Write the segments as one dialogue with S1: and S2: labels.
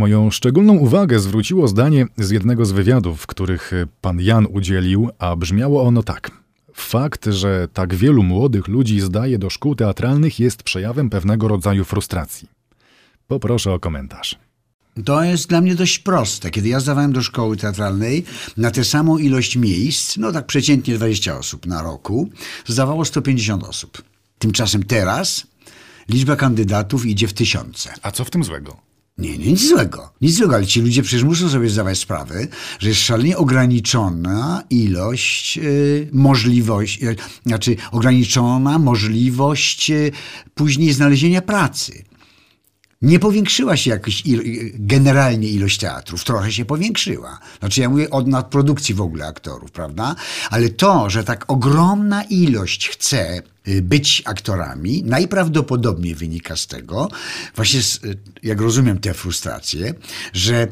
S1: Moją szczególną uwagę zwróciło zdanie z jednego z wywiadów, których pan Jan udzielił, a brzmiało ono tak. Fakt, że tak wielu młodych ludzi zdaje do szkół teatralnych jest przejawem pewnego rodzaju frustracji. Poproszę o komentarz.
S2: To jest dla mnie dość proste. Kiedy ja zdawałem do szkoły teatralnej, na tę samą ilość miejsc, no tak przeciętnie 20 osób na roku, zdawało 150 osób. Tymczasem teraz liczba kandydatów idzie w tysiące.
S1: A co w tym złego?
S2: Nie, nie, nic złego. Nic złego, ale ci ludzie przecież muszą sobie zdawać sprawę, że jest szalenie ograniczona ilość y, możliwości, y, znaczy ograniczona możliwość y, później znalezienia pracy. Nie powiększyła się jakoś il, generalnie ilość teatrów, trochę się powiększyła. Znaczy ja mówię od nadprodukcji w ogóle aktorów, prawda? Ale to, że tak ogromna ilość chce y, być aktorami, najprawdopodobniej wynika z tego, właśnie z, y, jak rozumiem tę frustrację, że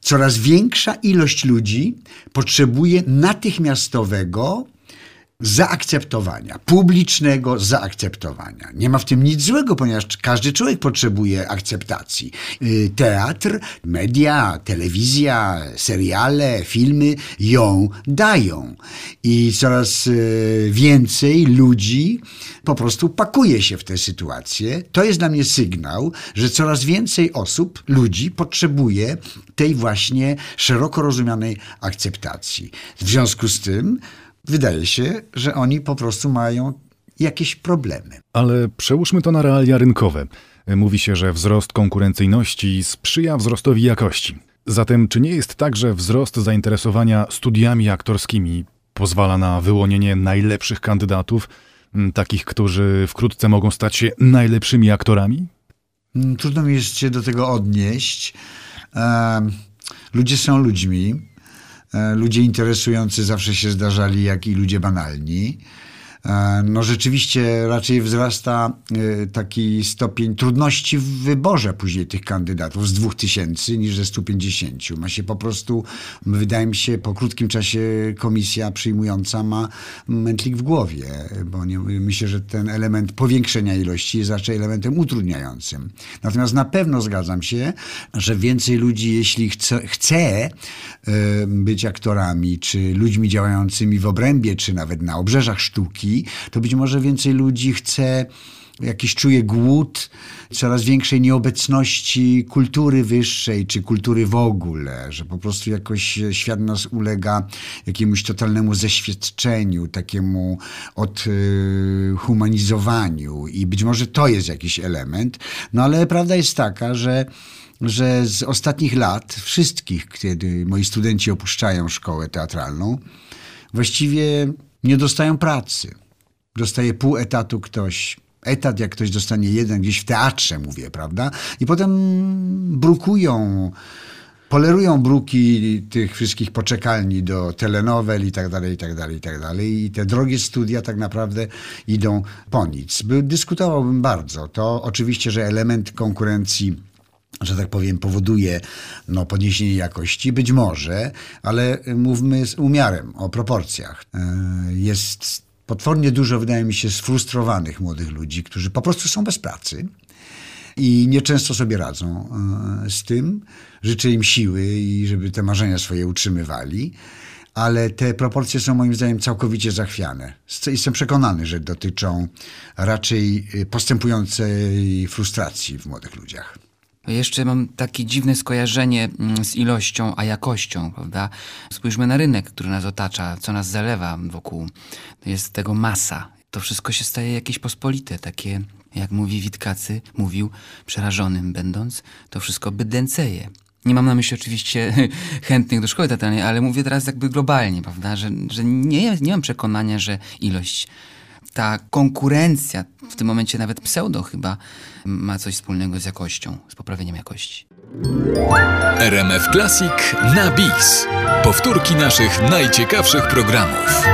S2: coraz większa ilość ludzi potrzebuje natychmiastowego zaakceptowania, publicznego zaakceptowania. Nie ma w tym nic złego, ponieważ każdy człowiek potrzebuje akceptacji. Y, teatr, media, telewizja, seriale, filmy ją dają. I coraz y, więcej ludzi po prostu pakuje się w tę sytuację. To jest dla mnie sygnał, że coraz więcej osób, ludzi potrzebuje tej właśnie szeroko rozumianej akceptacji. W związku z tym, wydaje się, że oni po prostu mają jakieś problemy.
S1: Ale przełóżmy to na realia rynkowe. Mówi się, że wzrost konkurencyjności sprzyja wzrostowi jakości. Zatem, czy nie jest tak, że wzrost zainteresowania studiami aktorskimi pozwala na wyłonienie najlepszych kandydatów, takich, którzy wkrótce mogą stać się najlepszymi aktorami?
S2: Mm, trudno mi jest się do tego odnieść. ludzie są ludźmi. E, ludzie interesujący zawsze się zdarzali, jak i ludzie banalni. E, no rzeczywiście raczej wzrasta e, taki stopień trudności w wyborze później tych kandydatów z 2000 niż ze 150. Ma się po prostu, wydaje mi się, po krótkim czasie komisja przyjmująca ma mętlik w głowie, bo nie, myślę, że ten element powiększenia ilości jest raczej elementem utrudniającym. Natomiast na pewno zgadzam się, że więcej ludzi, jeśli chce, chce być aktorami, czy ludźmi działającymi w obrębie, czy nawet na obrzeżach sztuki, to być może więcej ludzi chce jakiś czuje głód coraz większej nieobecności kultury wyższej, czy kultury w ogóle, że po prostu jakoś świat nas ulega jakiemuś totalnemu zeświadczeniu, takiemu odhumanizowaniu. I być może to jest jakiś element, no ale prawda jest taka, że że z ostatnich lat, wszystkich, kiedy moi studenci opuszczają szkołę teatralną, właściwie nie dostają pracy. Dostaje pół etatu ktoś, etat, jak ktoś dostanie jeden gdzieś w teatrze, mówię, prawda? I potem brukują, polerują bruki tych wszystkich poczekalni do telenowel i tak dalej, i tak dalej, i tak dalej. I te drogie studia tak naprawdę idą po nic. By, dyskutowałbym bardzo. To oczywiście, że element konkurencji że tak powiem, powoduje no, podniesienie jakości? Być może, ale mówmy z umiarem, o proporcjach. E, jest potwornie dużo, wydaje mi się, sfrustrowanych młodych ludzi, którzy po prostu są bez pracy i nieczęsto sobie radzą e, z tym. Życzę im siły i żeby te marzenia swoje utrzymywali ale te proporcje są moim zdaniem całkowicie zachwiane. Jestem przekonany, że dotyczą raczej postępującej frustracji w młodych ludziach.
S3: Jeszcze mam takie dziwne skojarzenie mm, z ilością, a jakością, prawda? Spójrzmy na rynek, który nas otacza, co nas zalewa wokół. Jest tego masa. To wszystko się staje jakieś pospolite, takie, jak mówi Witkacy, mówił, przerażonym będąc, to wszystko bydęceje. Nie mam na myśli oczywiście chętnych do szkoły teatralnej, ale mówię teraz jakby globalnie, prawda? Że, że nie, nie mam przekonania, że ilość ta konkurencja, w tym momencie nawet pseudo chyba, ma coś wspólnego z jakością, z poprawieniem jakości.
S4: RMF Classic na bis. Powtórki naszych najciekawszych programów.